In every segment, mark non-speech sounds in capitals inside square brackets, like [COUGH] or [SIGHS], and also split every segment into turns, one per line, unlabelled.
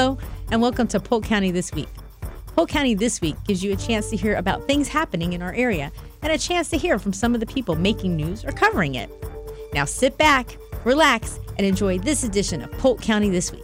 Hello, and welcome to Polk County This Week. Polk County This Week gives you a chance to hear about things happening in our area and a chance to hear from some of the people making news or covering it. Now sit back, relax, and enjoy this edition of Polk County This Week.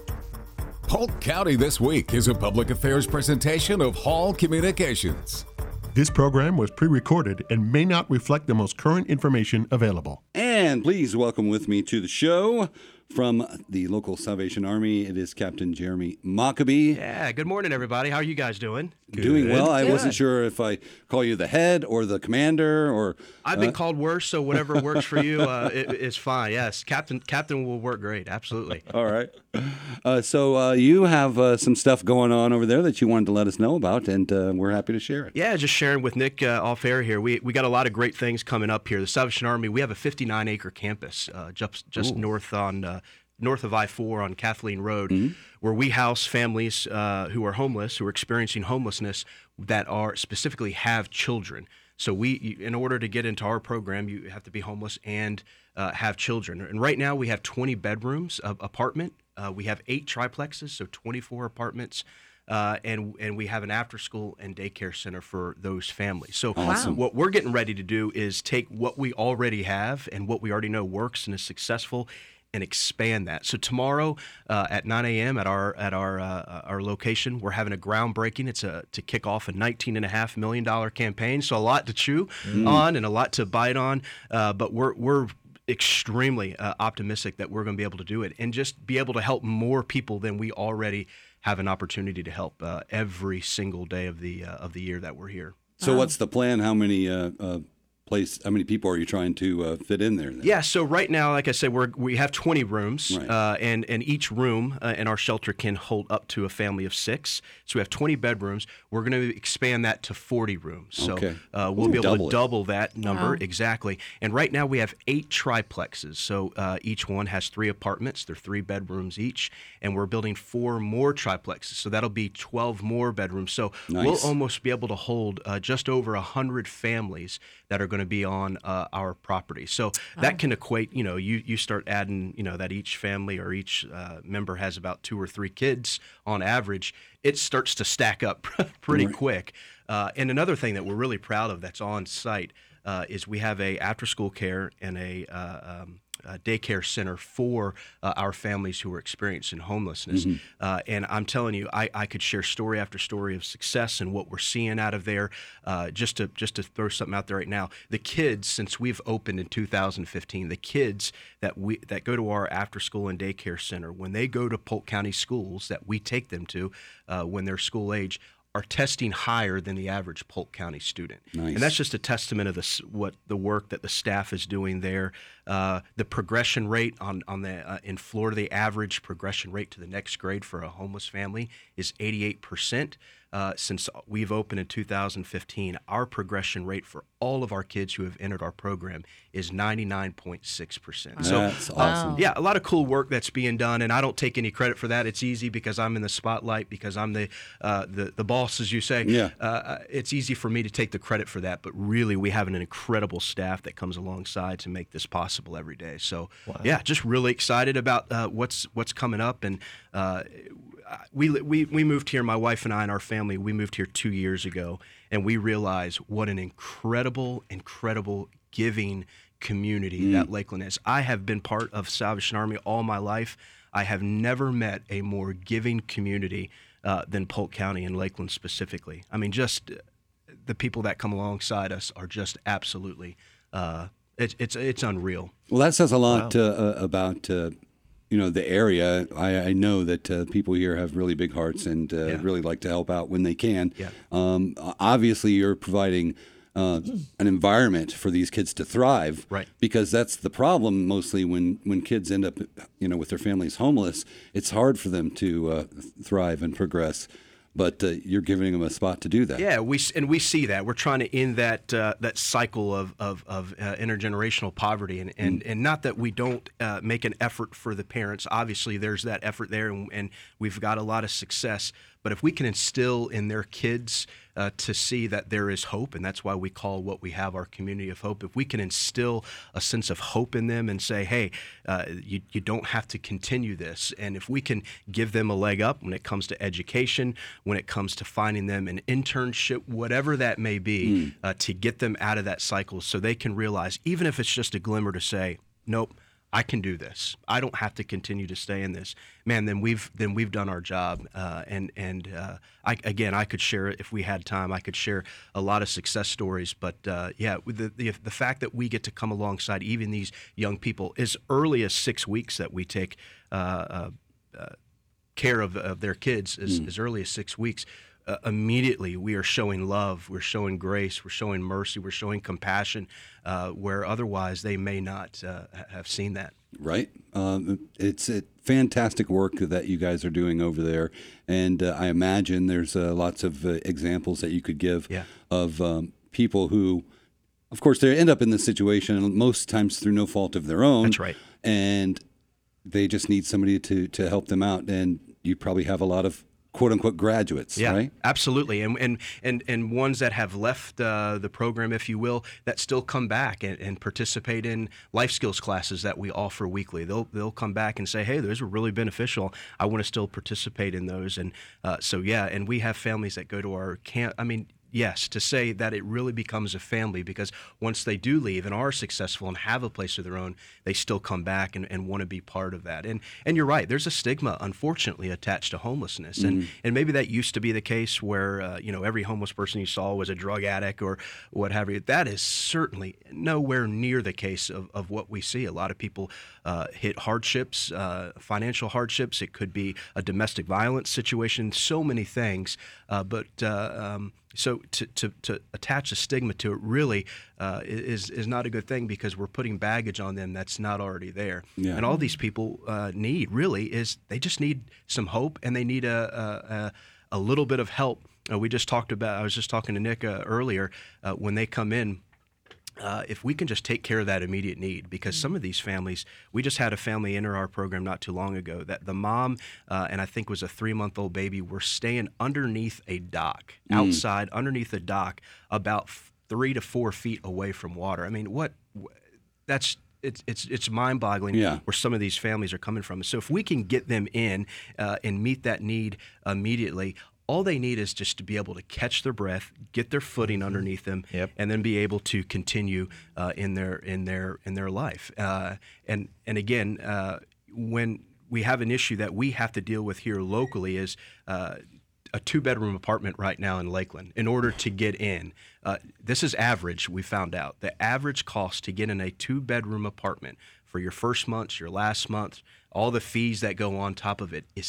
Polk County This Week is a public affairs presentation of Hall Communications.
This program was pre recorded and may not reflect the most current information available.
And please welcome with me to the show from the local Salvation Army. It is Captain Jeremy Mockabee.
Yeah, good morning, everybody. How are you guys doing?
Doing well. I wasn't sure if I call you the head or the commander or.
I've been called worse, so whatever works for you [LAUGHS] uh, it, it's fine. Yes, Captain Captain will work great. Absolutely. [LAUGHS]
All right. Uh, so uh, you have uh, some stuff going on over there that you wanted to let us know about, and uh, we're happy to share it.
Yeah, just sharing with Nick uh, off air here. We we got a lot of great things coming up here. The Salvation Army. We have a 59 acre campus uh, just just north on. North of I 4 on Kathleen Road, where we house families uh, who are homeless, who are experiencing homelessness, that are specifically have children. So we, in order to get into our program, you have to be homeless and uh, have children. And right now we have 20 bedrooms of apartment. Uh, we have eight triplexes, so 24 apartments. Uh, and and we have an after school and daycare center for those families. So
Awesome.
what we're getting ready to do is take what we already have and what we already know works and is successful and expand that. So tomorrow uh, at 9 a.m. at our at our uh, our location, we're having a groundbreaking. It's a to kick off a 19 and a half million dollar campaign. So a lot to chew on and a lot to bite on. Uh, but we're we're extremely uh, optimistic that we're going to be able to do it and just be able to help more people than we already have an opportunity to help uh, every single day of the uh, of the year that we're here.
So what's the plan? How many uh, uh, place? How many people are you trying to uh, fit in there? Then?
Yeah, so right now, like I said, we're we have 20 rooms,
Right.
uh, and and each room uh, in our shelter can hold up to a family of six. So we have 20 bedrooms. We're going to expand that to 40 rooms. So
Okay.
uh, we'll
Ooh,
be able
double it.
to double that number
Wow.
exactly. And right now we have eight triplexes. So uh, each one has three apartments. They're three bedrooms each, and we're building four more triplexes. So that'll be 12 more bedrooms. So we'll almost be able to hold uh, just over hundred families that are going to be on uh, our property. So that can equate. You know, you you start adding. You know that each family or each uh, member has about two or three kids on average. It starts to stack up [LAUGHS] pretty quick. Uh, and another thing that we're really proud of that's on site uh, is we have a after school care and a uh, um, uh, daycare center for uh, our families who are experiencing homelessness. Uh, and I'm telling you, I, I could share story after story of success and what we're seeing out of there. Uh, just to just to throw something out there right now, the kids since we've opened in 2015, the kids that we that go to our after school and daycare center when they go to Polk County schools that we take them to uh, when they're school age. Are testing higher than the average Polk County student,
Nice.
and that's just a testament of the what the work that the staff is doing there. Uh, the progression rate on on the uh, in Florida, the average progression rate to the next grade for a homeless family is 88 percent. Uh, since we've opened in 2015, our progression rate for all of our kids who have entered our program is 99.6 percent. So
That's awesome.
yeah, a lot of cool work that's being done, and I don't take any credit for that. It's easy because I'm in the spotlight, because I'm the uh, the the boss, as you say.
Yeah.
Uh, it's easy for me to take the credit for that, but really, we have an incredible staff that comes alongside to make this possible every day. So, yeah, just really excited about uh, what's what's coming up, and uh, we, we we moved here. My wife and I and our family, we moved here two years ago, and we realized what an incredible, incredible giving community that Lakeland is. I have been part of Salvation Army all my life. I have never met a more giving community uh, than Polk County and Lakeland specifically. I mean, just uh, the people that come alongside us are just absolutely. Uh, it's it's it's unreal.
Well, that says a lot uh, uh, about uh, you know the area. I, I know that uh, people here have really big hearts and uh,
Yeah.
really like to help out when they can.
Yeah.
Um, obviously, you're providing. Uh, an environment for these kids to thrive,
Right.
Because that's the problem mostly when when kids end up, you know, with their families homeless. It's hard for them to uh, thrive and progress. But uh, you're giving them a spot to do that.
Yeah, we and we see that we're trying to end that uh, that cycle of of, of uh, intergenerational poverty, and, and and not that we don't uh, make an effort for the parents. Obviously, there's that effort there, and, and we've got a lot of success. But if we can instill in their kids uh, to see that there is hope, and that's why we call what we have our community of hope. If we can instill a sense of hope in them and say, hey, uh, you, you don't have to continue this, and if we can give them a leg up when it comes to education, when it comes to finding them an internship, whatever that may be, uh, to get them out of that cycle so they can realize, even if it's just a glimmer to say, nope. I can do this. I don't have to continue to stay in this. Man, then we've then we've done our job. Uh, and and uh, I, again, I could share if we had time. I could share a lot of success stories. But uh, yeah, the, the the fact that we get to come alongside even these young people as early as six weeks that we take uh, uh, uh, care of, of their kids as, as early as six weeks. Uh, immediately, we are showing love, we're showing grace, we're showing mercy, we're showing compassion, uh, where otherwise they may not uh, have seen that.
right? Um, it's a fantastic work that you guys are doing over there, and uh, I imagine there's uh, lots of uh, examples that you could give
Yeah.
of um, people who, of course, they end up in this situation most times through no fault of their own.
That's right.
and they just need somebody to to help them out, and you probably have a lot of quote unquote graduates,
Yeah,
right?
absolutely, and and and and ones that have left uh, the program, if you will, that still come back and, and participate in life skills classes that we offer weekly. They'll they'll come back and say, hey, those were really beneficial. I want to still participate in those, and uh, so yeah, and we have families that go to our camp. I mean. Yes, to say that it really becomes a family because once they do leave and are successful and have a place of their own, they still come back and, and want to be part of that. And and you're right, there's a stigma, unfortunately, attached to homelessness. And and maybe that used to be the case where uh, you know every homeless person you saw was a drug addict or what have you. That is certainly nowhere near the case of, of what we see. A lot of people uh, hit hardships, uh, financial hardships. It could be a domestic violence situation. So many things, uh, but. Uh, um, so to, to, to attach a stigma to it really uh, is is not a good thing because we're putting baggage on them that's not already there.
Yeah.
And all these people uh, need really is they just need some hope and they need a a, a little bit of help. Uh, we just talked about. I was just talking to Nick uh, earlier uh, when they come in. Uh, if we can just take care of that immediate need, because some of these families, we just had a family enter our program not too long ago that the mom uh, and I think was a three month old baby were staying underneath a dock, outside underneath a dock, about three to four feet away from water. I mean, what? That's it's it's it's mind boggling
Yeah.
where some of these families are coming from. So if we can get them in uh, and meet that need immediately. All they need is just to be able to catch their breath, get their footing underneath them,
Yep.
and then be able to continue uh, in their in their in their life. Uh, and and again, uh, when we have an issue that we have to deal with here locally is. Uh, a two bedroom apartment right now in Lakeland in order to get in. Uh, this is average, we found out. The average cost to get in a two bedroom apartment for your first month, your last month, all the fees that go on top of it is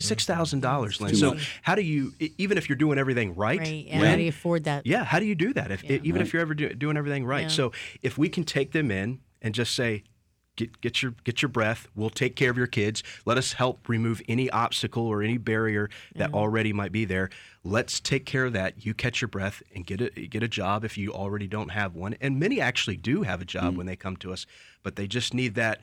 Mm-hmm. $6,000. $6,000, Lynn. So, how do you, even if you're doing everything right,
Right. And
Lynn,
how do you afford that?
yeah, how do you do that? If
Yeah.
even if you're ever do, doing everything right.
Yeah.
So if we can take them in and just say, get get your get your breath. We'll take care of your kids. Let us help remove any obstacle or any barrier that already might be there. Let's take care of that. You catch your breath and get a get a job if you already don't have one. And many actually do have a job mm-hmm. when they come to us, but they just need that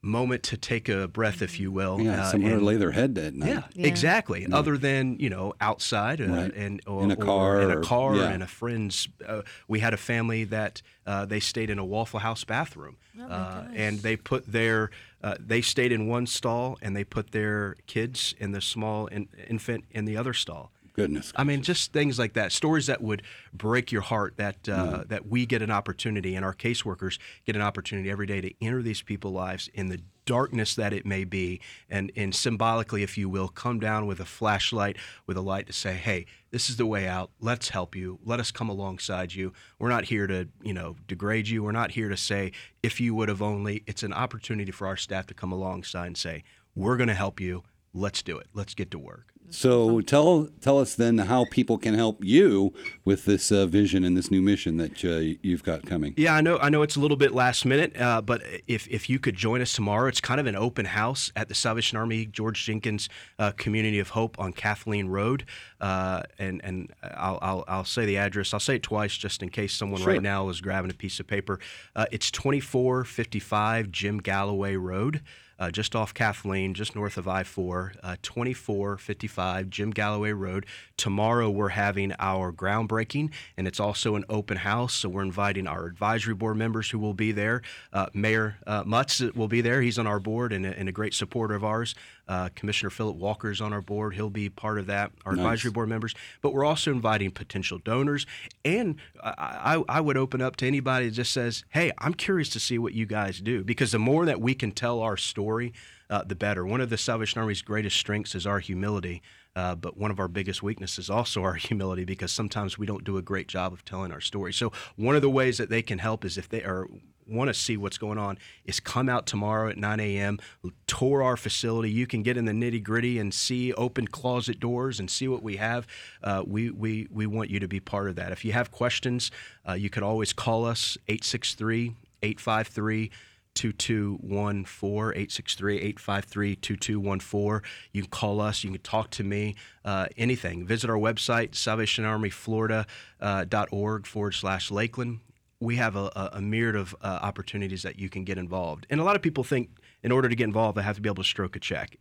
moment to take a breath, if you will.
Yeah,
uh,
somewhere
and-
to lay their head at night.
yeah,
Yeah.
exactly. Other than you know outside uh,
Right.
and or,
In a
or
car
in a
or-
car,
yeah.
and a friend's. Uh, we had a family that uh, they stayed in a Waffle House bathroom, uh, and they put their uh, they stayed in one stall and they put their kids and the small in, infant in the other stall.
Goodness.
I mean, just things like that, stories that would break your heart. That uh, that we get an opportunity, and our caseworkers get an opportunity every day to enter these people's lives in the darkness that it may be, and and symbolically, if you will, come down with a flashlight, with a light to say, "Hey, this is the way out. Let's help you. Let us come alongside you. We're not here to you know degrade you. We're not here to say if you would have only." It's an opportunity for our staff to come alongside and say, "We're going to help you. Let's do it. Let's get to work."
So tell tell us then how people can help you with this uh, vision and this new mission that uh, you've got coming.
Yeah, I know. I know it's a little bit last minute, uh, but if if you could join us tomorrow, it's kind of an open house at the Salvation Army George Jenkins uh, Community of Hope on Kathleen Road, uh, and and I'll, I'll I'll say the address. I'll say it twice just in case someone
Sure.
right now is grabbing a piece of paper. Uh, it's twenty four fifty five Jim Galloway Road. Uh, just off Kathleen, just north of I 4, uh, 2455 Jim Galloway Road. Tomorrow we're having our groundbreaking, and it's also an open house. So we're inviting our advisory board members who will be there. Uh, Mayor uh, Mutz will be there. He's on our board and a, and a great supporter of ours. Uh, Commissioner Philip Walker is on our board. He'll be part of that. Our
Nice.
advisory board members. But we're also inviting potential donors. And I, I, I would open up to anybody that just says, hey, I'm curious to see what you guys do. Because the more that we can tell our story, uh, the better. One of the Salvation Army's greatest strengths is our humility. Uh, but one of our biggest weaknesses is also our [LAUGHS] humility because sometimes we don't do a great job of telling our story. So one of the ways that they can help is if they are want to see what's going on is come out tomorrow at 9 a.m tour our facility. You can get in the nitty gritty and see open closet doors and see what we have. Uh, we, we, we want you to be part of that. If you have questions uh, you could always call us 863 853 2214 863 853 2214 you can call us you can talk to me uh, anything. Visit our website salvationarmyflorida.org forward slash lakeland we have a, a, a myriad of uh, opportunities that you can get involved. And a lot of people think in order to get involved, they have to be able to stroke a check.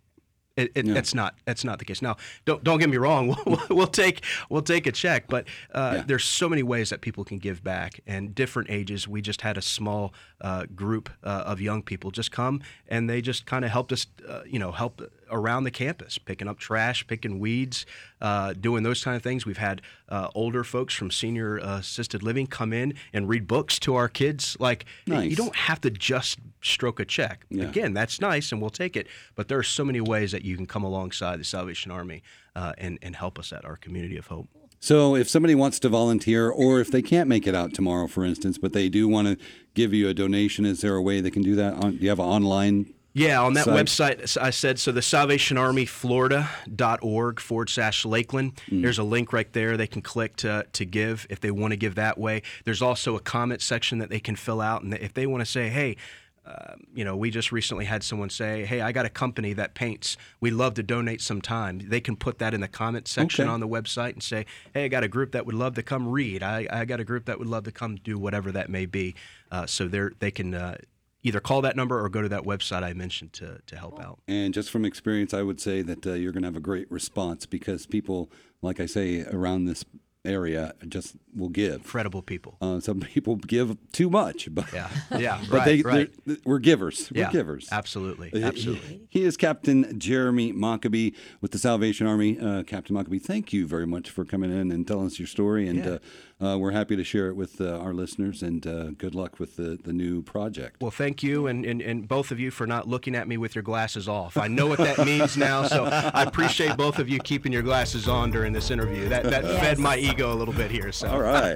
It, it, That's not that's not the case. Now, don't don't get me wrong. [LAUGHS] We'll, we'll take we'll take a check, but uh,
Yeah.
there's so many ways that people can give back, and different ages. We just had a small uh, group uh, of young people just come, and they just kind of helped us, uh, you know, help around the campus, picking up trash, picking weeds, uh, doing those kind of things. We've had uh, older folks from senior uh, assisted living come in and read books to our kids. Like
Nice.
you don't have to just stroke a check.
Yeah.
Again, that's nice, and we'll take it. But there are so many ways that you can come alongside the Salvation Army uh, and and help us at our community of hope.
So, if somebody wants to volunteer, or if they can't make it out tomorrow, for instance, but they do want to give you a donation, is there a way they can do that? Do you have an online?
Yeah, on that
Site.
website, I said so. The Salvation Army SalvationArmyFlorida.org forward slash Lakeland. There's a link right there. They can click to to give if they want to give that way. There's also a comment section that they can fill out, and if they want to say, hey. Uh, you know, we just recently had someone say, "Hey, I got a company that paints. We'd love to donate some time." They can put that in the comment section
Okay.
on the website and say, "Hey, I got a group that would love to come read. I, I got a group that would love to come do whatever that may be." Uh, so they they can uh, either call that number or go to that website I mentioned to to help out.
And just from experience, I would say that uh, you're going to have a great response because people, like I say, around this area just will give.
Incredible people.
Uh, some people give too much, but
Yeah, [LAUGHS] yeah,
but
right,
they
right.
we're givers.
Yeah,
We're givers.
absolutely,
he-
absolutely.
He is Captain Jeremy Mockabee with the Salvation Army. Uh, Captain Mockabee, thank you very much for coming in and telling us your story. And
Yeah.
uh, uh, we're happy to share it with uh, our listeners. And uh, good luck with the, the new project.
Well, thank you, and, and, and both of you for not looking at me with your glasses off. I know what that means now, so I appreciate both of you keeping your glasses on during this interview. That that fed my ego a little bit here. So
All right.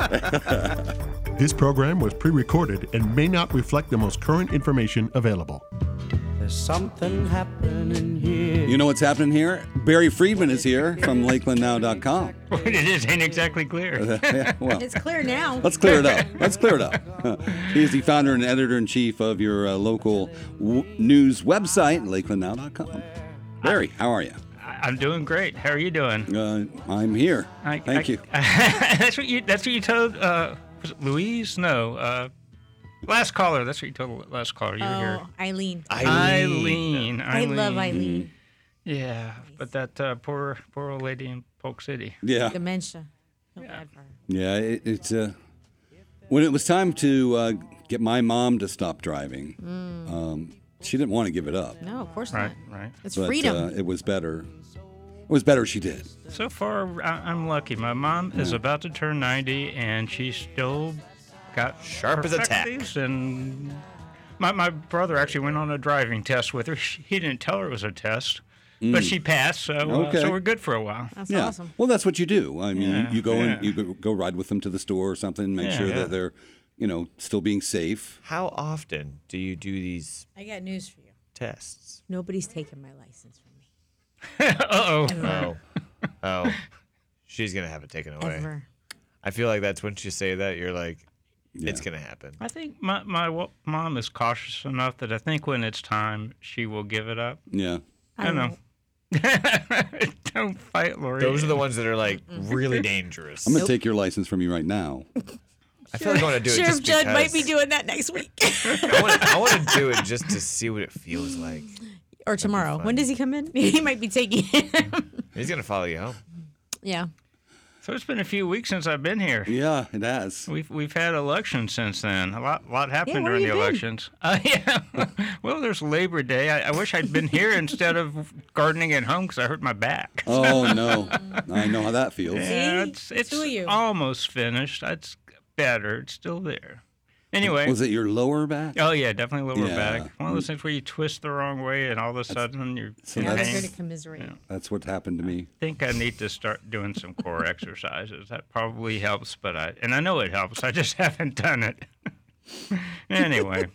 [LAUGHS]
This program was pre recorded and may not reflect the most current information available.
There's something happening here.
You know what's happening here? Barry Friedman is here from LakelandNow.com. [LAUGHS]
it is ain't exactly clear. [LAUGHS]
yeah, well,
It's clear now.
Let's clear it up. [LAUGHS] Let's clear it up. He is the founder and editor in chief of your uh, local w- news website, lakelandnow.com. Barry, how are you?
I- I'm doing great. How are you doing?
Uh, I'm here.
I-
Thank
I-
you.
that's what you. That's what you told. Uh, was it Louise? No. Uh, last caller. That's what you told the last caller. You were here.
Oh, Eileen.
Eileen.
I love Eileen.
Yeah, but that uh, poor poor old lady in Polk City.
Yeah,
Dementia. Feel bad
yeah. It, it's uh, when it was time to uh, get my mom to stop driving.
Mm.
Um, she didn't want to give it up,
No, of course
Right.
not.
Right. right.
It's
but
freedom.
Uh, it was better. It was better she did.
So far, I- I'm lucky. My mom is about to turn 90, and she still got
Sharp as a tack.
And my, my brother actually went on a driving test with her. He didn't tell her it was a test, but she passed, so, uh, so we're good for a while.
That's
yeah.
awesome.
Well, that's what you do. I mean,
Yeah,
you, you go
yeah.
and you go, go ride with them to the store or something, make
Yeah,
sure
yeah.
that they're, you know, still being safe.
How often do you do these
I got news for you.
tests?
Nobody's taking my license from me. [LAUGHS]
Uh-oh.
Oh, oh, she's gonna have it taken away.
Ever.
I feel like that's when you say that you're like, it's gonna happen.
I think my, my wa- mom is cautious enough that I think when it's time, she will give it up.
Yeah.
I don't know.
Won't. [LAUGHS]
don't fight, Lori.
Those are the ones that are like really [LAUGHS] dangerous.
I'm going to take your license from you right now.
I feel like I want to do it
Sheriff
just
Judd might be
because-
doing that next week. [LAUGHS]
I want, I want to do it just to see what it feels like.
or tomorrow. When does he come in? he might be taking him.
He's gonna follow you home.
yeah.
So it's been a few weeks since I've been here.
Yeah, it has.
We've we've had elections since then. A lot lot happened
where
during the
been?
elections. [LAUGHS] Uh, yeah. [LAUGHS] well, there's Labor Day. I, I wish I'd been here instead of gardening at home because I hurt my back.
Oh no, [LAUGHS] I know how that feels.
Yeah,
See?
it's it's
Two of you.
almost finished. It's better. It's still there. Anyway.
Was it your lower back?
Oh yeah, definitely lower
Yeah.
back. One of those things where you twist the wrong way and all of a sudden you're
So
in
Now they're here to commiserate.
That's what happened to me.
I think I need to start doing some core [LAUGHS] exercises. That probably helps, but I and I know it helps. I just [LAUGHS] haven't done it. [LAUGHS] anyway,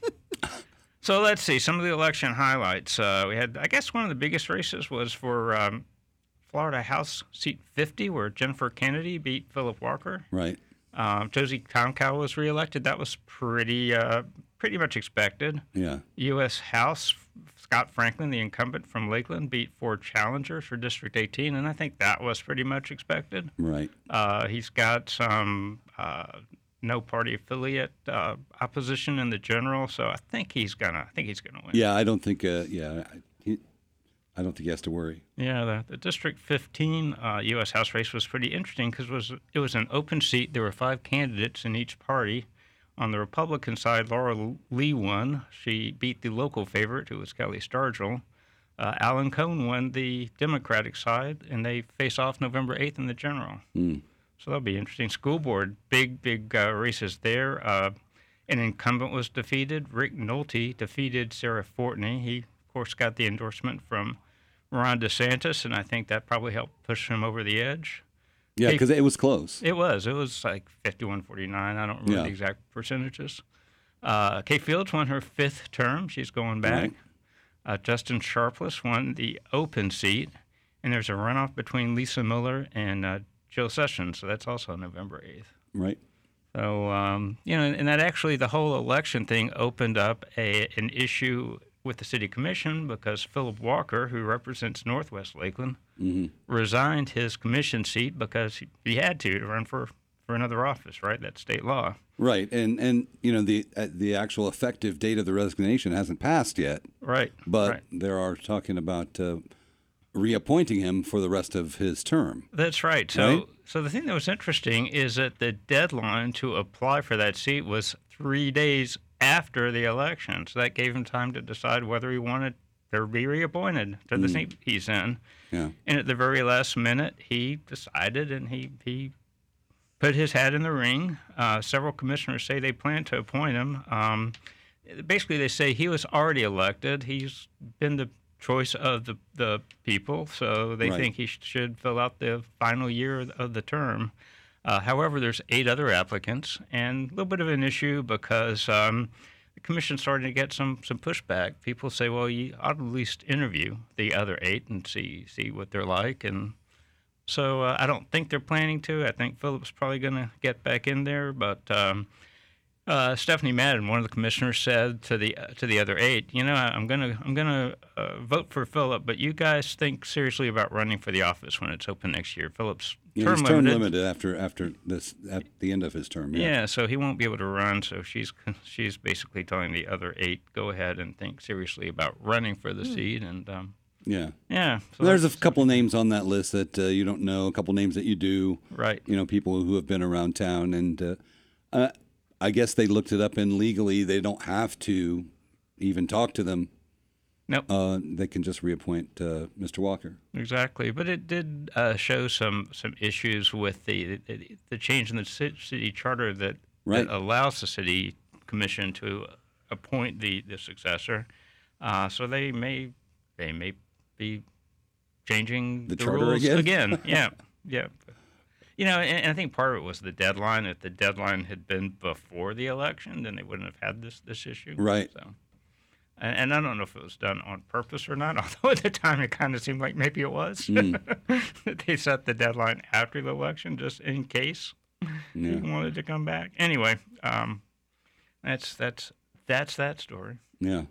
so let's see some of the election highlights. Uh, we had, I guess, one of the biggest races was for um, Florida House seat 50, where Jennifer Canady beat Philip Walker.
Right.
Um, Josie Tomkow was reelected. That was pretty, uh, pretty much expected.
Yeah.
U.S. House, Scott Franklin, the incumbent from Lakeland, beat four challengers for District 18, and I think that was pretty much expected.
Right.
Uh, he's got some uh, no party affiliate uh, opposition in the general, so I think he's gonna. I think he's gonna win.
Yeah, I don't think. Uh, yeah, I, he, I don't think he has to worry.
Yeah, the, the District 15 uh, U.S. House race was pretty interesting because was it was an open seat. There were five candidates in each party. On the Republican side, Laurel Lee won. She beat the local favorite, who was Kelli Stargel. Uh, Alan Cohn won the Democratic side, and they face off November 8th in the general. So that'll be interesting. School board, big, big uh, races there. Uh, an incumbent was defeated. Rick Nolte defeated Sarah Fortney. He, of course, got the endorsement from Ron DeSantis, and I think that probably helped push him over the edge.
Yeah, because it was close.
It was. It was like 51 49. I don't remember
Yeah.
the exact percentages. Uh, Kay Fields won her fifth term. She's going back.
Right.
Uh, Justin Sharpless won the open seat. And there's a runoff between Lisa Miller and uh, Joe Sessions. So that's also November 8th.
Right.
So, um, you know, and that actually, the whole election thing opened up a, an issue with the city commission because Philip Walker, who represents Northwest Lakeland, resigned his commission seat because he, had to to run for, for another office, right? That's state law.
Right. And and you know the uh, the actual effective date of the resignation hasn't passed yet,
Right.
but
right.
they are talking about uh, reappointing him for the rest of his term.
That's right. So,
Right?
so the thing that was interesting is that the deadline to apply for that seat was three days after the election. So that gave him time to decide whether he wanted to be reappointed to the seat he's in.
Yeah.
And at the very last minute, he decided and he, he put his hat in the ring. Uh, several commissioners say they plan to appoint him. Um, basically, they say he was already elected. He's been the choice of the, the people, so they
Right.
think he sh- should fill out the final year of the term. Uh, however, there's eight other applicants, and a little bit of an issue because um, the commission's starting to get some some pushback. People say, "Well, you ought to at least interview the other eight and see see what they're like." And so uh, I don't think they're planning to. I think Philip's probably going to get back in there, but um, uh, Stephanie Madden, one of the commissioners, said to the uh, to the other eight, "You know, I'm gonna I'm gonna uh, vote for Philip, but you guys think seriously about running for the office when it's open next year. Philip's
Yeah,
term
he's term
limited.
limited after after this at the end of his term. Yeah.
Yeah, so he won't be able to run. So she's [LAUGHS] she's basically telling the other eight, go ahead and think seriously about running for the seat. And um,
Yeah.
yeah, so
There's a
that's-
couple names on that list that uh, you don't know, a couple names that you do.
right.
You know, people who have been around town, and uh, uh, I guess they looked it up, and legally they don't have to even talk to them.
Nope.
Uh, they can just reappoint uh, Mr. Walker.
Exactly, but it did uh, show some some issues with the the, the change in the city charter that,
Right.
that allows the city commission to appoint the, the successor. Uh, so they may they may be changing
The
the, rules
again? [LAUGHS]
yeah, yeah. You know, and, and I think part of it was the deadline. If the deadline had been before the election, then they wouldn't have had this this issue.
Right.
So. And, and I don't know if it was done on purpose or not, [LAUGHS] although at the time it kind of seemed like maybe it was.
Hmm. [LAUGHS]
that they set the deadline after the election just in case he wanted to come back. Anyway, um, that's that's that's that story.
Yeah.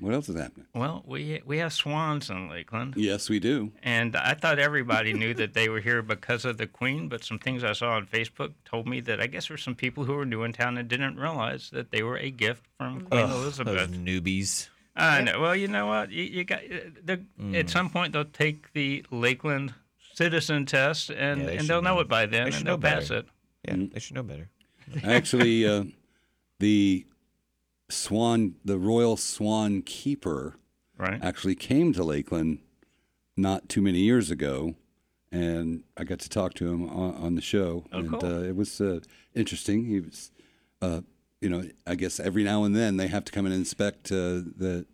What else is happening?
Well, we we have swans in Lakeland,
Yes, we do.
and I thought everybody knew that they were here because of the Queen. But some things I saw on Facebook told me that I guess there were some people who were new in town and didn't realize that they were a gift from Queen
Ugh,
Elizabeth.
Those newbies.
I know. Well, you know what? You, you got uh, the, at some point they'll take the Lakeland citizen test and,
Yeah, they
and they'll know
know.
it by then
they
and they'll pass
better.
it.
Yeah,
Mm.
they should know better.
Actually, uh, the Swan, the Royal Swan Keeper,
Right.
actually came to Lakeland not too many years ago, and I got to talk to him on, on the show,
Oh,
and
cool.
uh, it was uh, interesting. He was, uh, you know, I guess every now and then they have to come and inspect uh, the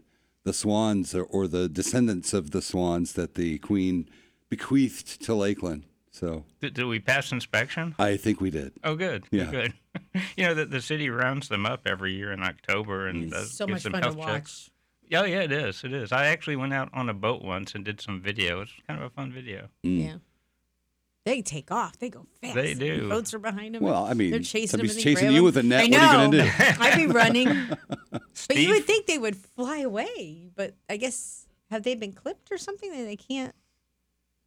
the swans or, or the descendants of the swans that the Queen bequeathed to Lakeland. So
Did, did we pass inspection?
I think we did.
Oh, good.
Yeah.
Good. [LAUGHS] you know that the city rounds them up every year in October and
Mm.
does,
So
gives
much
them
fun to
health checks.
watch.
Oh yeah, it is. It is. I actually went out on a boat once and did some video. It's kind of a fun video.
Yeah. They take off. They go fast.
They
and
do.
Boats are behind them.
Well, I mean,
they're chasing
somebody's
them.
chasing you with a net.
I
What are you gonna
know.
do? [LAUGHS]
I'd be running. [LAUGHS] but you would think they would fly away. But I guess have they been clipped or something that they can't?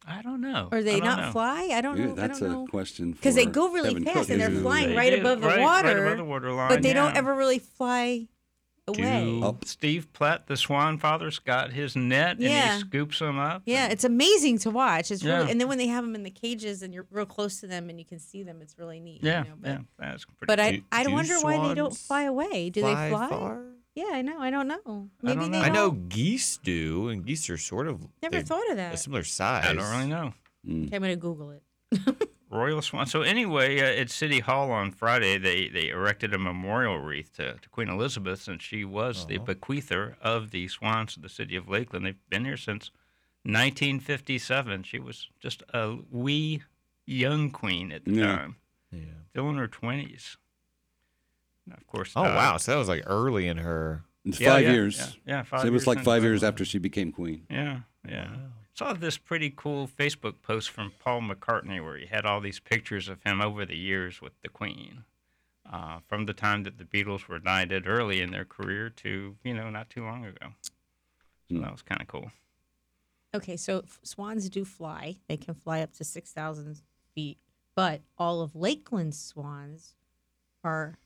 I don't know.
Or they
don't know.
fly? I don't
Yeah,
know.
that's
I don't
a
know.
question
Because they go really
Kevin
fast
Cook.
and they're
Who-
flying
They
right
do.
above the
Right-
water.
Right above the water line.
but they don't ever really fly away.
Do Steve Platt, the Swan Father's got his net and he scoops them up.
Yeah, it's amazing to watch. It's really,
Yeah.
and then when they have them in the cages and you're real close to them and you can see them, it's really neat.
Yeah,
you know, but,
yeah, that's pretty.
But I,
Do-
I
do
wonder why they don't fly away. Do
fly
they fly?
far?
Yeah, I know. I don't know.
I
Maybe
don't
they.
I know
don't.
geese do, and geese are sort of
Never
they're
thought of that.
a
that.
similar size.
I don't really know.
Okay, I'm gonna Google it. [LAUGHS]
Royal Swan. So anyway, uh, at City Hall on Friday, they, they erected a memorial wreath to, to Queen Elizabeth, since she was the bequeather of the swans of the city of Lakeland. They've been here since 1957. She was just a wee young queen at the
Yeah.
time,
Yeah.
still in her 20s. And Of course.
Oh
uh,
wow! So that was like early in her.
It's
Yeah,
five
yeah,
years.
yeah, yeah, five
So it was
years
like five years after she became queen.
Yeah, yeah. Saw this pretty cool Facebook post from Paul McCartney where he had all these pictures of him over the years with the Queen, uh, from the time that the Beatles were knighted early in their career to you know not too long ago. So
Hmm.
that was kind of cool.
Okay, so f- swans do fly. They can fly up to six thousand feet, but all of Lakeland's swans are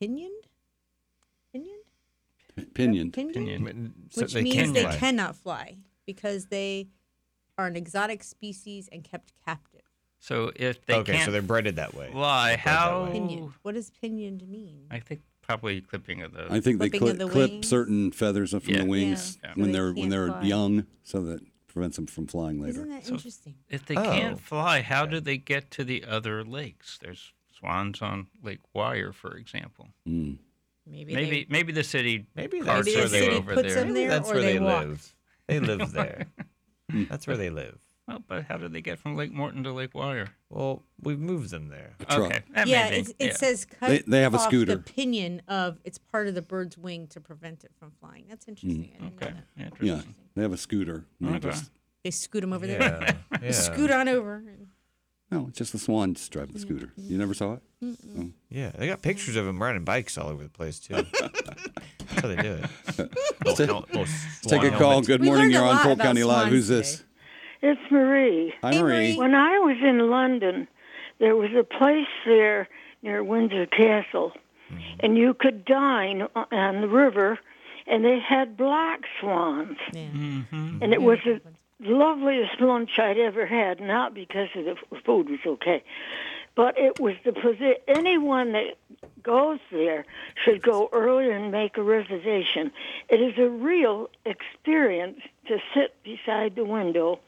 pinioned. Pinioned.
P- Pinioned.
Pinioned.
Pinion.
So
Which
they
means
can
they
fly.
cannot fly because they are an exotic species and kept captive.
So if they
okay,
can't
so they're bred that way.
Why?
They're that
how?
way.
Pinioned. What does pinioned mean?
I think probably clipping of the.
I think they
Clipping the
clip
wings?
certain feathers from
Yeah.
the wings
Yeah.
So
when
they
they're when they're
fly.
young, so that prevents them from flying later.
Isn't that
So-
interesting?
If they
Oh.
can't fly, how do they get to the other lakes? There's swans on Lake Wire, for example.
Mm.
Maybe
Maybe
they,
maybe the city
Maybe that's
Maybe
are
the
where they
over
puts
there.
them there
That's
or
where
they
they live. They live [LAUGHS] there. That's where they live.
Well, but how did they get from Lake Morton to Lake Wire?
Well, we've moved them there.
A truck.
Okay, that
yeah, it's, it
yeah.
says cut
They- they have a scooter.
the pinion of it's part of the bird's wing to prevent it from flying. That's interesting. I didn't
Okay,
know that.
interesting.
Yeah, they have a scooter. and they
Okay.
just-
They scoot them over there.
Yeah. [LAUGHS] yeah.
Scoot on over.
No, it's just the swans drive the scooter. You never saw it? Oh.
Yeah, they got pictures of them riding bikes all over the place too. [LAUGHS] That's how they do it. [LAUGHS]
Let's take-
Little- little
take a call.
helmet.
Good morning. You're on Polk County Live.
swans
Who's this?
It's Marie.
Hi,
Hey,
Marie.
Marie.
When I was in London, there was a place there near Windsor Castle, and you could dine on the river, and they had black swans,
Yeah.
Mm-hmm.
and it was the loveliest lunch I'd ever had. Not because of the food was okay, but it was the posi- anyone that goes there should go early and make a reservation. It is a real experience to sit beside the window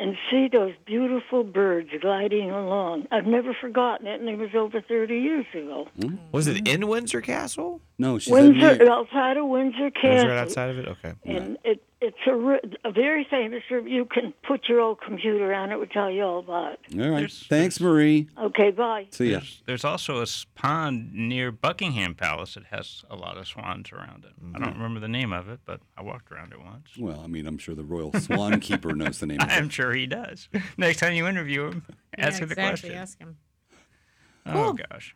and see those beautiful birds gliding along. I've never forgotten it, and it was over 30 years ago. Hmm.
Was it in Windsor Castle?
No, she said
Windsor, outside of Windsor
It was
Castle.
right outside of it. Okay.
And it, it's a, a very famous. re- You can put your old computer on; it will tell you all about. it.
All right.
There's-
Thanks, Marie.
Okay, bye.
See ya.
There's, there's also a pond near Buckingham Palace that has a lot of swans around it. I don't mm-hmm. remember the name of it, but I walked around it once.
Well, I mean, I'm sure the Royal Swan [LAUGHS] Keeper knows the name of it.
I'm sure he does. Next time you interview him, ask
yeah,
him the
exactly.
question.
Ask him.
Oh gosh.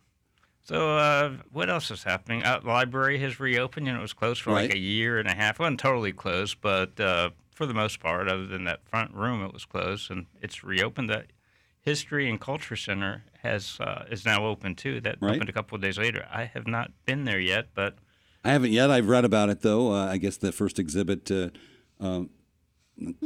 So uh, what else is happening? Uh, library has reopened. You know, it was closed for like a year and a half. It wasn't totally closed, but uh, for the most part, other than that front room, it was closed, and it's reopened. The History and Culture Center has uh, is now open too. That
Right.
opened a couple of days later. I have not been there yet, but
I haven't yet. I've read about it though. Uh, I guess the first exhibit uh, um,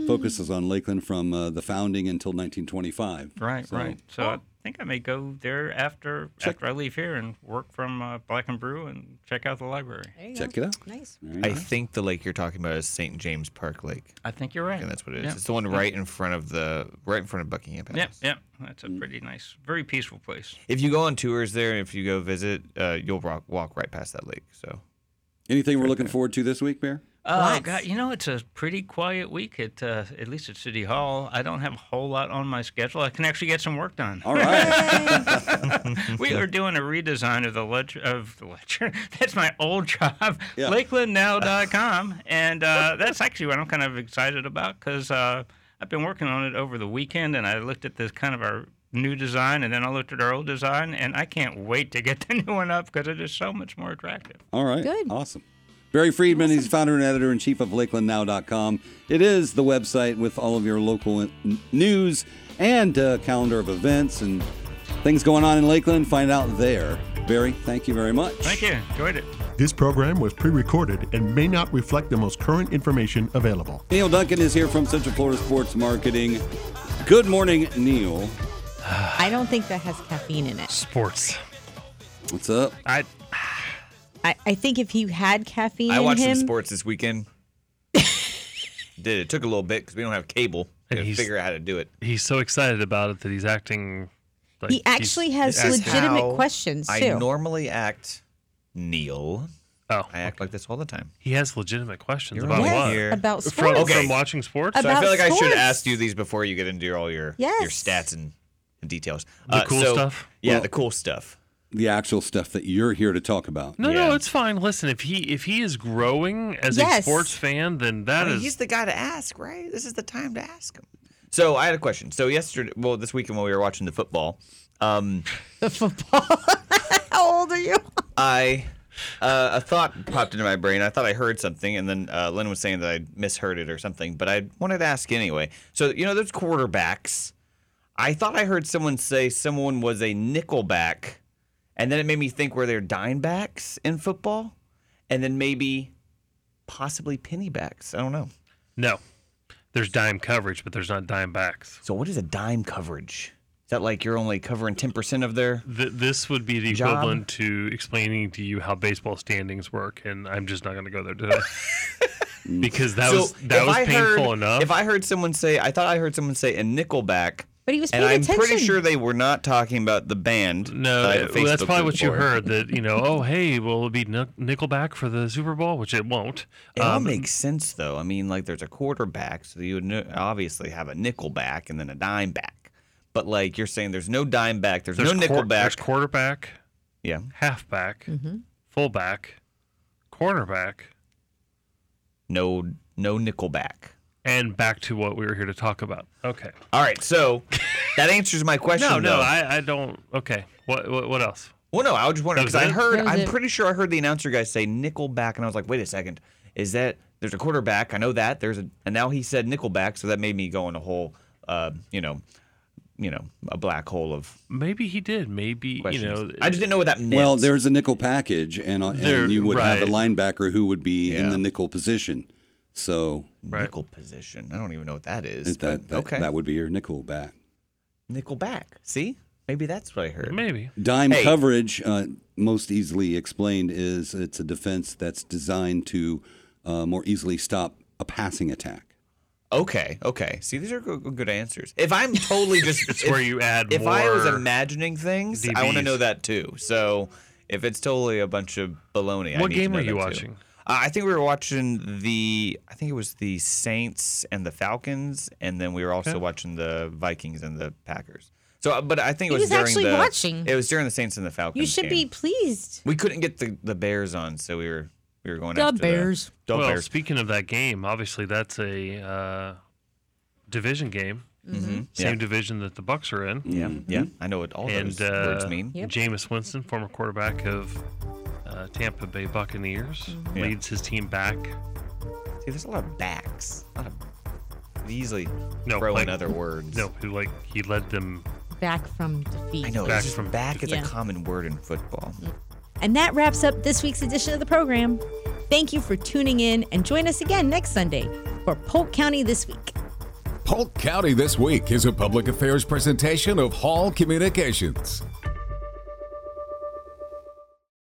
focuses on Lakeland from uh, the founding until 1925.
Right,
So-
right. So I think I may go there after after I leave here and work from uh, Black and Brew and check out the library.
There you
Check
go.
it out.
Nice.
I
go.
think the lake you're talking about is St. James Park Lake.
I think you're right.
And that's what it is.
Yeah.
It's the one right in front of the right in front of Buckingham Palace.
Yeah, yeah. That's a pretty nice, very peaceful place.
If you go on tours there, if you go visit, uh, you'll walk, walk right past that lake. So
Anything we're looking forward to this week, Bear?
Oh God, you know it's a pretty quiet week at uh, at least at City Hall. I don't have a whole lot on my schedule. I can actually get some work done.
All right. [LAUGHS]
we are doing a redesign of the ledger of the ledger. [LAUGHS] That's my old job,
Yeah.
LakelandNow.com, and uh, that's actually what I'm kind of excited about because uh, I've been working on it over the weekend, and I looked at this kind of our new design, and then I looked at our old design, and I can't wait to get the [LAUGHS] new one up because it is so much more attractive.
All right.
Good.
Awesome. Barry Friedman, he's founder and editor in chief of LakelandNow.com. It is the website with all of your local news and uh, calendar of events and things going on in Lakeland. Find out there. Barry, thank you very much.
Thank you. Enjoyed it.
This program was pre recorded and may not reflect the most current information available.
Neil Duncan is here from Central Florida Sports Marketing. Good morning, Neil. [SIGHS]
I don't think that has caffeine in it.
Sports.
What's up?
I
I, I think if he had caffeine
I
in
watched
him,
some sports this weekend. [LAUGHS] Did it took a little bit because we don't have cable
And
to figure out how to do it.
he's so excited about it that he's acting. Like
he actually has legitimate
how
questions
I normally act, Neil.
Oh,
I act like this all the time.
he has legitimate questions
You're
about
right
what?
here.
about
From,
sports.
Okay.
from watching sports.
So I feel like I should
sports.
ask you these before you get into all your
yes.
your stats and, and details.
The uh, cool
so-
stuff?
Yeah,
Well-
the cool stuff.
The actual stuff that you're here to talk about.
No,
Yeah.
no, it's fine. Listen, if he if he is growing as
Yes.
a sports fan, then that
I mean,
is
he's the guy to ask, right? This is the time to ask him. So I had a question. So yesterday, well, this weekend while we were watching the football, um, [LAUGHS]
the football. [LAUGHS] How old are you?
I uh, a thought popped into my brain. I thought I heard something, and then uh, Lynn was saying that I misheard it or something. But I wanted to ask anyway. So you know, there's quarterbacks. I thought I heard someone say someone was a nickelback, and then it made me think were there dimebacks in football, and then maybe possibly pennybacks. I don't know.
no. There's dime coverage, but there's not dime backs.
So what is a dime coverage? Is that like you're only covering ten percent of their?
Th- this would be the
Job.
equivalent to explaining to you how baseball standings work, and I'm just not going to go there today [LAUGHS] because that
so
was that was
I
painful
heard,
enough.
If I heard someone say, I thought I heard someone say a nickelback.
But he was
and I'm
attention.
pretty sure they were not talking about the band.
No,
that I have a
well, that's probably
group
what you heard. That you know, oh hey, will it be Nic- Nickelback for the Super Bowl? Which it won't.
It all
Um,
makes sense though. I mean, like there's a quarterback, so you would obviously have a nickelback and then a dime back. But like you're saying, there's no dime back. There's,
there's
no
quar-
nickelback.
There's quarterback,
yeah.
halfback,
Mm-hmm.
fullback, cornerback,
No, no nickelback.
And back to what we were here to talk about. Okay.
All right, so that answers my [LAUGHS] question.
No, no,
though.
I, I don't. Okay. What, what what else?
Well, no, I was just wondering
That
because I
it?
heard.
That was
I'm
it.
pretty sure I heard the announcer guy say Nickelback, and I was like, wait a second, is that there's a quarterback? I know that there's a, and now he said Nickelback, so that made me go in a whole, uh, you know, you know, a black hole of
Maybe he did. Maybe
questions.
you know.
I just didn't know what that meant.
Well, there's a nickel package, and, uh,
There-
and you would have a
right.
linebacker who would be in the nickel position. So
Right.
nickel position. I don't even know what that is.
that, that,
okay,
that would be your nickel back.
Nickel back. See, maybe that's what I heard.
maybe.
Dime
Hey.
coverage, uh, most easily explained, is it's a defense that's designed to uh, more easily stop a passing attack.
Okay, okay. See, these are good, good answers. If I'm totally just, [LAUGHS]
It's
if-
where you add
If I was imagining things, I want to know that too. So if it's totally a bunch of baloney, I
What
need to
game
know
were you
that, too.
Watching?
Uh, I think we were watching the. I think it was the Saints and the Falcons, and then we were also
Okay.
watching the Vikings and the Packers. So, uh, but I think it
He
was,
was
during
actually
the.
watching.
It was during the Saints and the Falcons.
You should
game.
be pleased.
We couldn't get the, the Bears on, so we were we were going
The
after
Bears.
The, the
well,
Bears.
speaking of that game, obviously that's a uh, division game.
Mm-hmm.
Same
Yeah.
division that the Bucs are in.
Yeah, yeah. I know what all
and
those
uh,
words mean.
Yep.
Jameis Winston, former quarterback of uh, Tampa Bay Buccaneers,
Mm-hmm.
Yeah.
leads his team back.
See, there's a lot of backs. A lot of easily
No,
throw in other words.
No, who like he led them.
Back from defeat.
I know.
Back from-
back is
Yeah.
a common word in football.
And that wraps up this week's edition of the program. Thank you for tuning in and join us again next Sunday for Polk County This Week.
Polk County This Week is a public affairs presentation of Hall Communications.